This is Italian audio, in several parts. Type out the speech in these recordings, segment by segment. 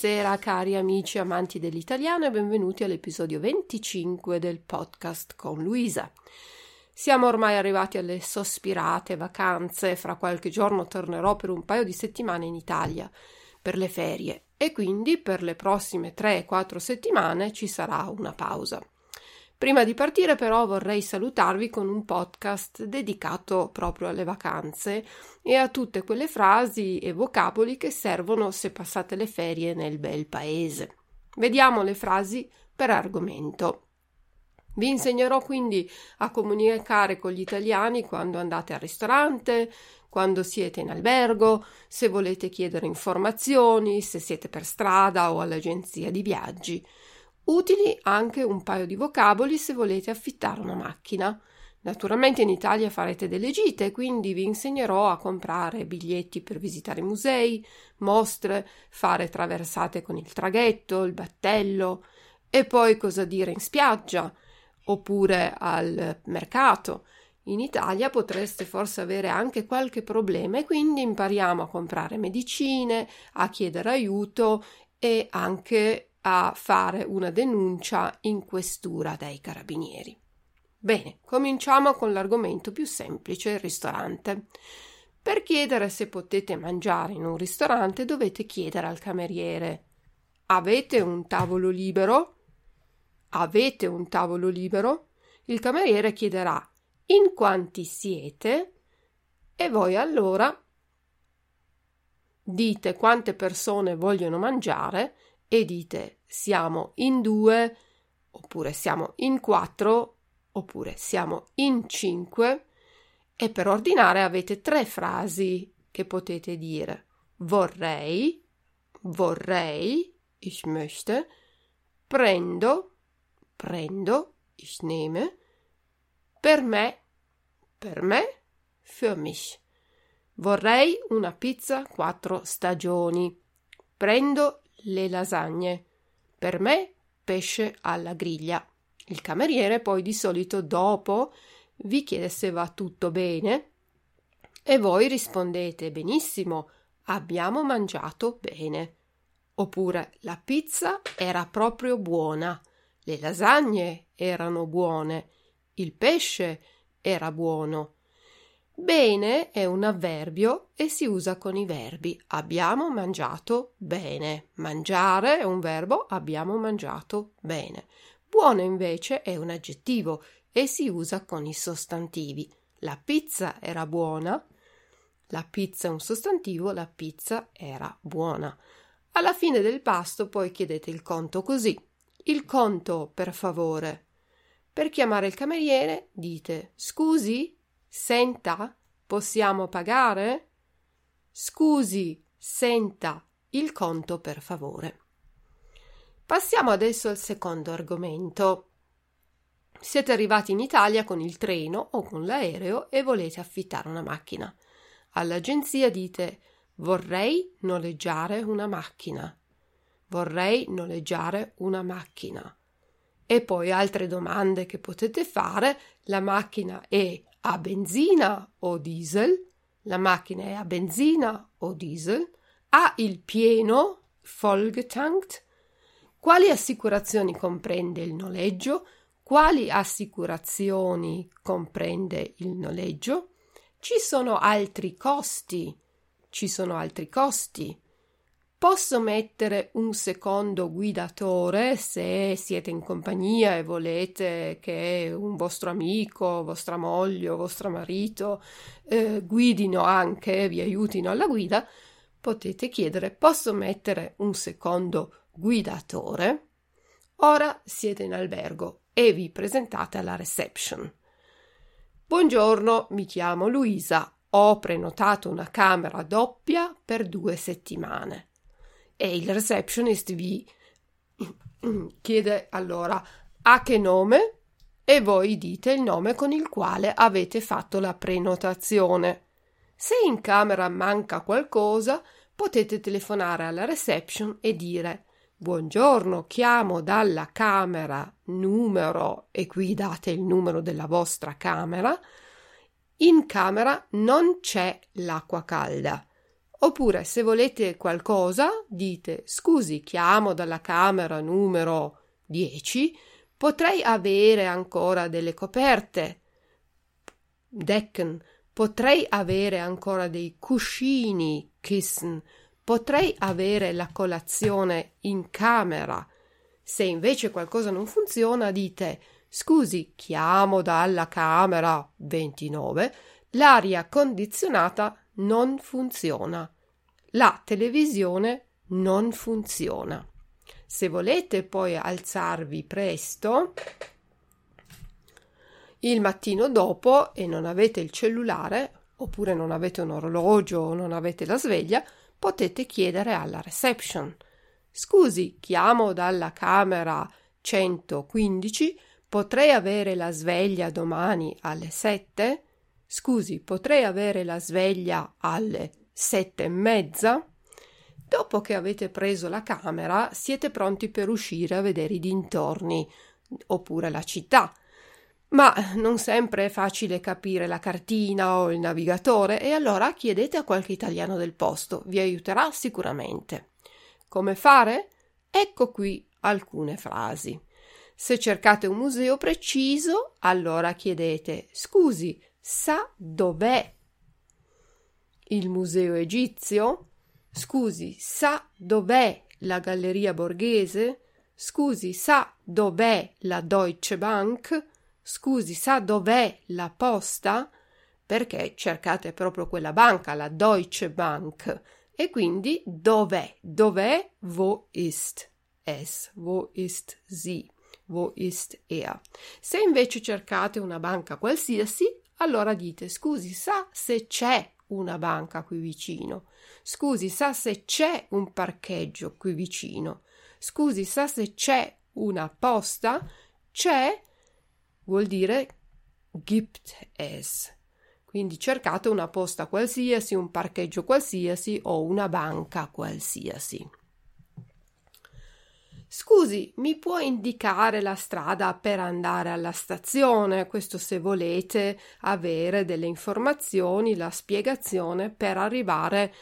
Buonasera cari amici amanti dell'italiano e benvenuti all'episodio 25 del podcast con Luisa. Siamo ormai arrivati alle sospirate vacanze, fra qualche giorno tornerò per un paio di settimane in Italia per le ferie e quindi per le prossime 3-4 settimane ci sarà una pausa. Prima di partire però vorrei salutarvi con un podcast dedicato proprio alle vacanze e a tutte quelle frasi e vocaboli che servono se passate le ferie nel bel paese. Vediamo le frasi per argomento. Vi insegnerò quindi a comunicare con gli italiani quando andate al ristorante, quando siete in albergo, se volete chiedere informazioni, se siete per strada o all'agenzia di viaggi. Utili anche un paio di vocaboli se volete affittare una macchina. Naturalmente in Italia farete delle gite, quindi vi insegnerò a comprare biglietti per visitare musei, mostre, fare traversate con il traghetto, il battello e poi cosa dire in spiaggia oppure al mercato. In Italia potreste forse avere anche qualche problema e quindi impariamo a comprare medicine, a chiedere aiuto e anche a fare una denuncia in questura dai carabinieri. Bene, cominciamo con l'argomento più semplice, il ristorante. Per chiedere se potete mangiare in un ristorante dovete chiedere al cameriere Avete un tavolo libero? Avete un tavolo libero? Il cameriere chiederà In quanti siete? E voi allora dite quante persone vogliono mangiare e dite siamo in due, oppure siamo in quattro, oppure siamo in cinque, e per ordinare avete tre frasi che potete dire. Vorrei, vorrei, ich möchte, prendo, prendo, ich nehme, per me, per me, für mich. Vorrei una pizza quattro stagioni. Prendo le lasagne. Per me pesce alla griglia. Il cameriere poi di solito dopo vi chiede se va tutto bene e voi rispondete benissimo, abbiamo mangiato bene. Oppure la pizza era proprio buona, le lasagne erano buone, il pesce era buono. Bene è un avverbio e si usa con i verbi abbiamo mangiato bene. Mangiare è un verbo abbiamo mangiato bene. Buono invece è un aggettivo e si usa con i sostantivi. La pizza era buona. La pizza è un sostantivo, la pizza era buona. Alla fine del pasto poi chiedete il conto così. Il conto, per favore. Per chiamare il cameriere dite scusi, Senta, possiamo pagare? Scusi, senta il conto per favore. Passiamo adesso al secondo argomento. Siete arrivati in Italia con il treno o con l'aereo e volete affittare una macchina. All'agenzia dite vorrei noleggiare una macchina. Vorrei noleggiare una macchina. E poi altre domande che potete fare. La macchina è a benzina o diesel, la macchina è a benzina o diesel, ha il pieno, vollgetankt, quali assicurazioni comprende il noleggio, quali assicurazioni comprende il noleggio, ci sono altri costi, ci sono altri costi, Posso mettere un secondo guidatore se siete in compagnia e volete che un vostro amico, vostra moglie vostro marito eh, guidino anche, vi aiutino alla guida. potete chiedere posso mettere un secondo guidatore? Ora siete in albergo e vi presentate alla reception. Buongiorno, mi chiamo Luisa, ho prenotato una camera doppia per due settimane. E il receptionist vi chiede allora a che nome e voi dite il nome con il quale avete fatto la prenotazione. Se in camera manca qualcosa, potete telefonare alla reception e dire Buongiorno, chiamo dalla camera numero e qui date il numero della vostra camera. In camera non c'è l'acqua calda. Oppure se volete qualcosa, dite scusi, chiamo dalla camera numero 10, potrei avere ancora delle coperte. Decken, potrei avere ancora dei cuscini, Kissen, potrei avere la colazione in camera. Se invece qualcosa non funziona, dite scusi, chiamo dalla camera 29, l'aria condizionata non funziona. La televisione non funziona. Se volete poi alzarvi presto, il mattino dopo e non avete il cellulare, oppure non avete un orologio o non avete la sveglia, potete chiedere alla reception. Scusi, chiamo dalla camera 115, potrei avere la sveglia domani alle 7? Scusi, potrei avere la sveglia alle sette e mezza? Dopo che avete preso la camera, siete pronti per uscire a vedere i dintorni oppure la città. Ma non sempre è facile capire la cartina o il navigatore e allora chiedete a qualche italiano del posto, vi aiuterà sicuramente. Come fare? Ecco qui alcune frasi. Se cercate un museo preciso, allora chiedete Scusi, sa dov'è il museo egizio? Scusi, sa dov'è la galleria borghese? Scusi, sa dov'è la Deutsche Bank? Scusi, sa dov'è la posta? Perché cercate proprio quella banca, la Deutsche Bank. E quindi dov'è? Dov'è? Wo ist es? Wo ist sie? Wo ist er? Se invece cercate una banca qualsiasi, allora dite scusi, sa se c'è una banca qui vicino? Scusi, sa se c'è un parcheggio qui vicino? Scusi, sa se c'è una posta? C'è vuol dire gibt es. Quindi cercate una posta qualsiasi, un parcheggio qualsiasi o una banca qualsiasi. Scusi, mi può indicare la strada per andare alla stazione? Questo se volete avere delle informazioni, la spiegazione per arrivare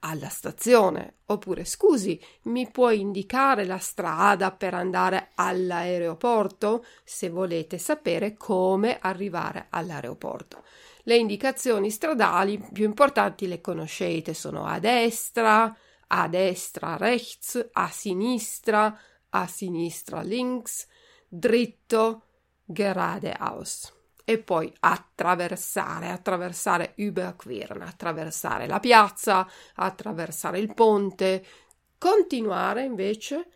alla stazione. Oppure, scusi, mi può indicare la strada per andare all'aeroporto? Se volete sapere come arrivare all'aeroporto. Le indicazioni stradali più importanti le conoscete, sono a destra, a destra, rechts, a sinistra, a sinistra, links, dritto, geradeaus e poi attraversare, attraversare überqueren, attraversare la piazza, attraversare il ponte, continuare invece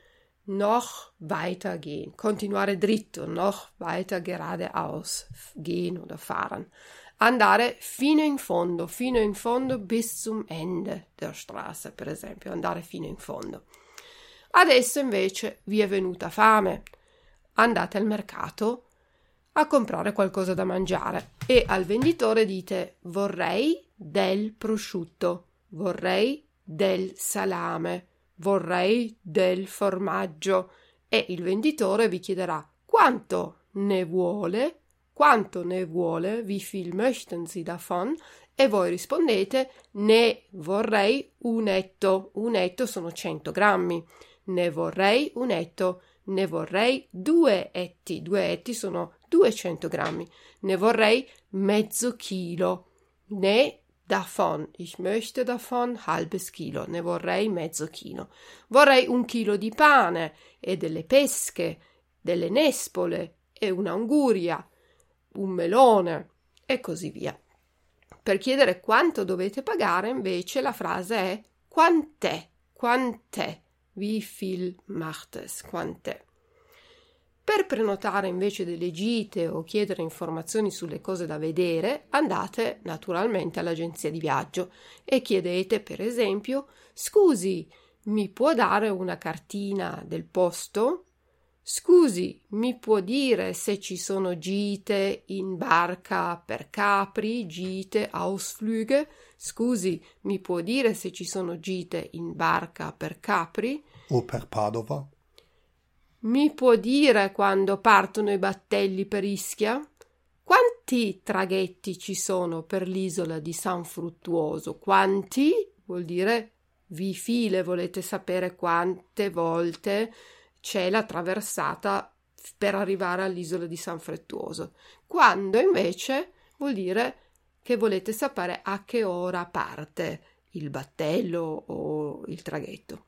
noch weiter gehen, continuare dritto, noch weiter geradeaus gehen oder fahren, andare fino in fondo, fino in fondo bis zum Ende der Straße, per esempio, andare fino in fondo. Adesso invece vi è venuta fame, andate al mercato a comprare qualcosa da mangiare e al venditore dite vorrei del prosciutto, vorrei del salame, vorrei del formaggio. E il venditore vi chiederà quanto ne vuole, quanto ne vuole, wie viel möchten Sie davon? E voi rispondete ne vorrei un etto, un etto sono 100 grammi, ne vorrei un etto, ne vorrei due etti, due etti sono 200 grammi. Ne vorrei mezzo chilo. Ne davon. Ich möchte davon halbes Kilo. Ne vorrei mezzo chilo. Vorrei un chilo di pane e delle pesche, delle nespole e un'anguria, un melone e così via. Per chiedere quanto dovete pagare, invece, la frase è Quant'è? Quant'è? Wie viel macht es? Quant'è? Per prenotare invece delle gite o chiedere informazioni sulle cose da vedere, andate naturalmente all'agenzia di viaggio e chiedete, per esempio, scusi, mi può dare una cartina del posto? Scusi, mi può dire se ci sono gite in barca per Capri, gite, Ausflüge? Scusi, mi può dire se ci sono gite in barca per Capri? O per Padova? Mi può dire quando partono i battelli per Ischia? Quanti traghetti ci sono per l'isola di San Fruttuoso? Quanti? Vuol dire vi file, volete sapere quante volte c'è la traversata per arrivare all'isola di San Fruttuoso. Quando invece vuol dire che volete sapere a che ora parte il battello o il traghetto.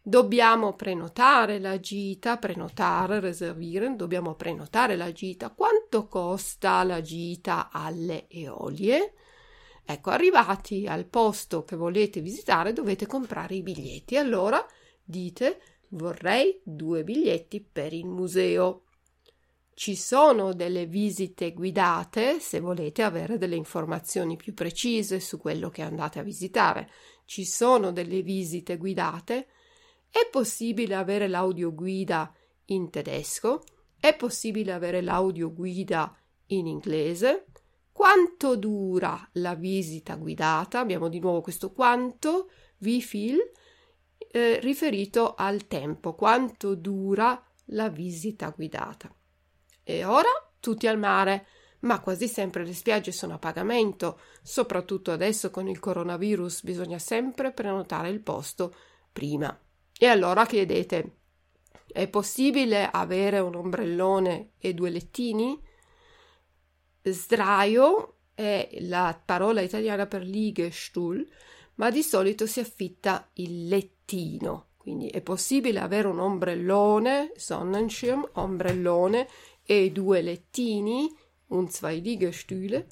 Dobbiamo prenotare la gita, prenotare, reservieren, dobbiamo prenotare la gita. Quanto costa la gita alle Eolie? Ecco, arrivati al posto che volete visitare, dovete comprare i biglietti. Allora dite vorrei due biglietti per il museo. Ci sono delle visite guidate se volete avere delle informazioni più precise su quello che andate a visitare. Ci sono delle visite guidate è possibile avere l'audioguida in tedesco? È possibile avere l'audioguida in inglese? Quanto dura la visita guidata? Abbiamo di nuovo questo quanto, wie viel, eh, riferito al tempo, quanto dura la visita guidata. E ora tutti al mare, ma quasi sempre le spiagge sono a pagamento, soprattutto adesso con il coronavirus bisogna sempre prenotare il posto prima. E allora chiedete, è possibile avere un ombrellone e due lettini? Sdraio è la parola italiana per Liegestuhl, ma di solito si affitta il lettino. Quindi è possibile avere un ombrellone, Sonnenschirm, ombrellone e due lettini, un zwei Liegestühle.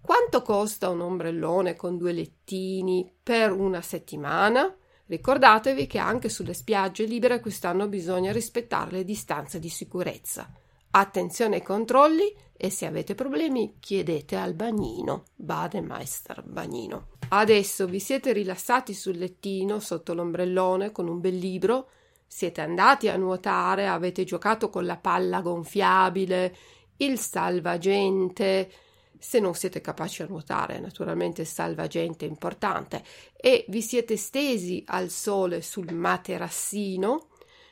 Quanto costa un ombrellone con due lettini per una settimana? Ricordatevi che anche sulle spiagge libere quest'anno bisogna rispettare le distanze di sicurezza. Attenzione ai controlli e se avete problemi chiedete al bagnino, Bademeister bagnino. Adesso vi siete rilassati sul lettino sotto l'ombrellone con un bel libro, siete andati a nuotare, avete giocato con la palla gonfiabile, il salvagente, se non siete capaci a nuotare, naturalmente salvagente è importante, e vi siete stesi al sole sul materassino,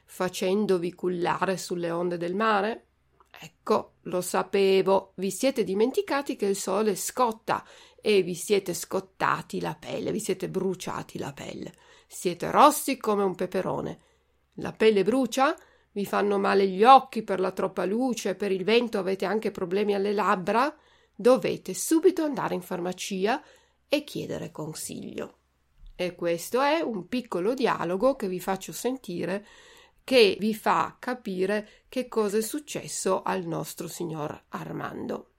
facendovi cullare sulle onde del mare? Ecco, lo sapevo, vi siete dimenticati che il sole scotta e vi siete scottati la pelle, vi siete bruciati la pelle. Siete rossi come un peperone. La pelle brucia? Vi fanno male gli occhi per la troppa luce, per il vento avete anche problemi alle labbra? dovete subito andare in farmacia e chiedere consiglio. E questo è un piccolo dialogo che vi faccio sentire che vi fa capire che cosa è successo al nostro signor Armando.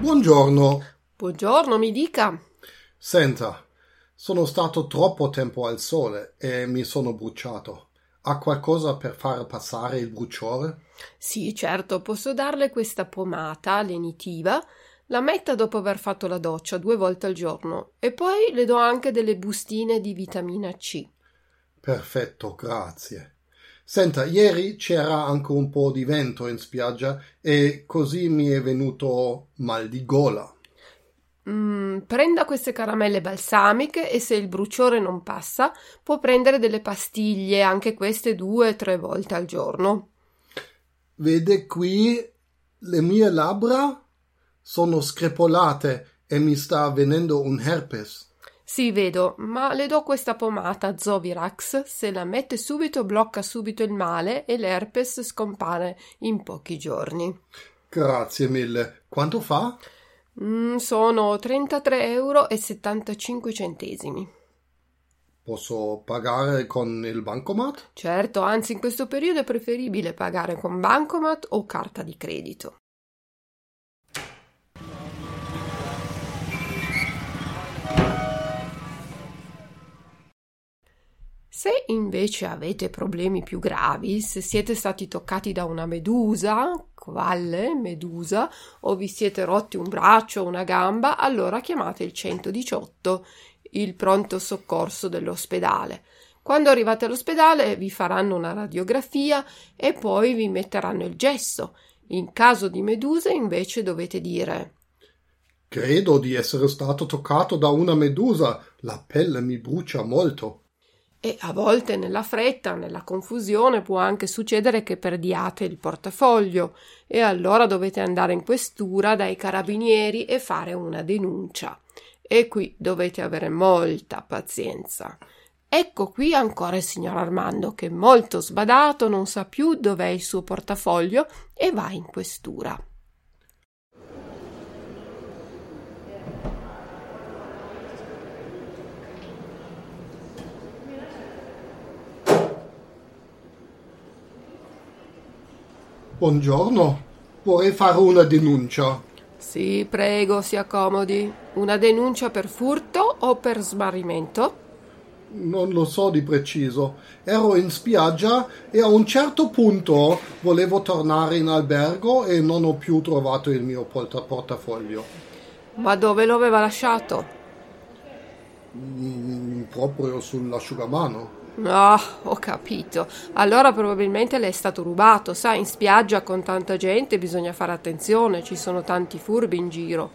Buongiorno. Buongiorno, mi dica. Senta, sono stato troppo tempo al sole e mi sono bruciato. Ha qualcosa per far passare il bruciore? Sì, certo, posso darle questa pomata lenitiva. La metta dopo aver fatto la doccia due volte al giorno e poi le do anche delle bustine di vitamina C. Perfetto, grazie. Senta, ieri c'era anche un po' di vento in spiaggia e così mi è venuto mal di gola. Mm, prenda queste caramelle balsamiche e se il bruciore non passa può prendere delle pastiglie, anche queste due o tre volte al giorno. Vede qui le mie labbra sono screpolate e mi sta venendo un herpes. Sì, vedo, ma le do questa pomata Zovirax. Se la mette subito blocca subito il male e l'herpes scompare in pochi giorni. Grazie mille. Quanto fa? Mm, sono 33,75 euro. Posso pagare con il bancomat? Certo, anzi in questo periodo è preferibile pagare con bancomat o carta di credito. Se invece avete problemi più gravi, se siete stati toccati da una medusa, quale medusa, o vi siete rotti un braccio o una gamba, allora chiamate il 118, il pronto soccorso dell'ospedale. Quando arrivate all'ospedale vi faranno una radiografia e poi vi metteranno il gesso. In caso di meduse invece dovete dire Credo di essere stato toccato da una medusa. La pelle mi brucia molto. E a volte nella fretta, nella confusione, può anche succedere che perdiate il portafoglio e allora dovete andare in questura dai carabinieri e fare una denuncia. E qui dovete avere molta pazienza. Ecco qui ancora il signor Armando che molto sbadato non sa più dov'è il suo portafoglio e va in questura. Buongiorno, vorrei fare una denuncia. Sì, prego, si accomodi. Una denuncia per furto o per smarrimento? Non lo so di preciso. Ero in spiaggia e a un certo punto volevo tornare in albergo e non ho più trovato il mio porta- portafoglio. Ma dove lo aveva lasciato? Mm, proprio sull'asciugamano. Ah, ho capito. Allora probabilmente le è stato rubato. Sai, in spiaggia con tanta gente bisogna fare attenzione, ci sono tanti furbi in giro.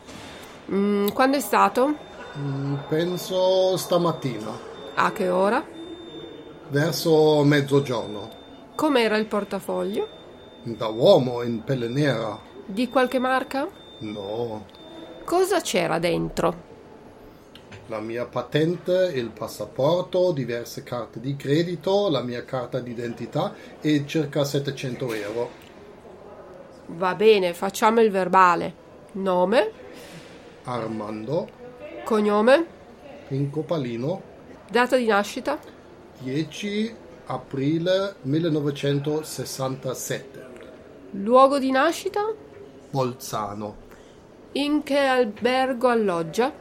Mm, quando è stato? Mm, penso stamattina, A che ora? verso mezzogiorno. Com'era il portafoglio? Da uomo in pelle nera. Di qualche marca? No, Cosa c'era dentro? La mia patente, il passaporto, diverse carte di credito, la mia carta d'identità e circa 700 euro. Va bene, facciamo il verbale. Nome, Armando, cognome, Pinco Palino, data di nascita, 10 aprile 1967, luogo di nascita, Bolzano, in che albergo alloggia,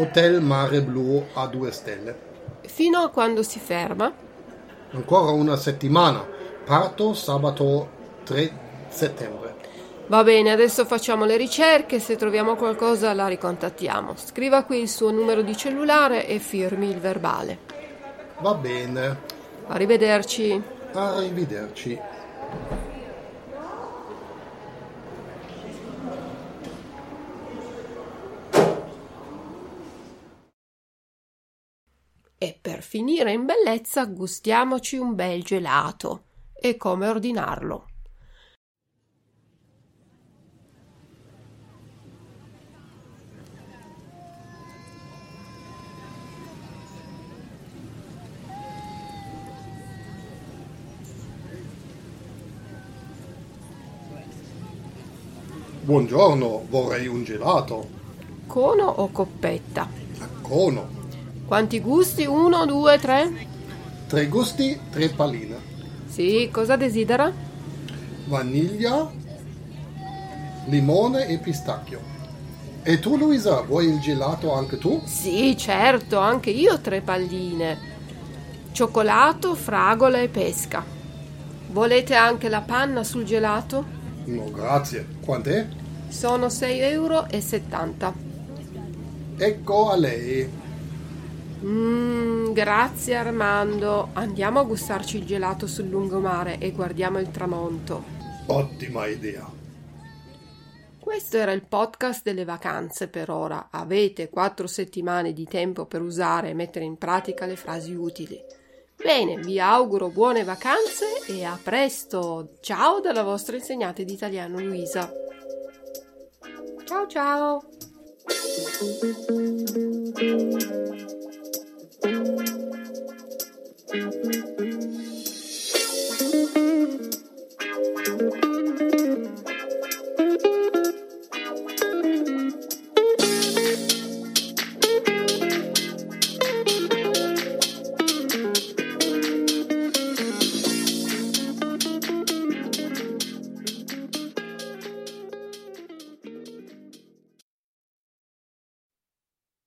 Hotel Mare Blu a 2 stelle. fino a quando si ferma. Ancora una settimana. Parto sabato 3 settembre. Va bene, adesso facciamo le ricerche, se troviamo qualcosa la ricontattiamo. Scriva qui il suo numero di cellulare e firmi il verbale. Va bene. Arrivederci. Arrivederci. E per finire in bellezza gustiamoci un bel gelato. E come ordinarlo? Buongiorno, vorrei un gelato. Cono o coppetta? A cono. Quanti gusti? Uno, due, tre? Tre gusti, tre palline. Sì, cosa desidera? Vaniglia, limone e pistacchio. E tu Luisa, vuoi il gelato anche tu? Sì, certo, anche io tre palline. Cioccolato, fragola e pesca. Volete anche la panna sul gelato? No, grazie. Quant'è? Sono 6,70 euro. Ecco a lei. Mmm, grazie Armando. Andiamo a gustarci il gelato sul lungomare e guardiamo il tramonto. Ottima idea. Questo era il podcast delle vacanze per ora. Avete quattro settimane di tempo per usare e mettere in pratica le frasi utili. Bene, vi auguro buone vacanze e a presto. Ciao dalla vostra insegnante di italiano Luisa. Ciao ciao. Thank you.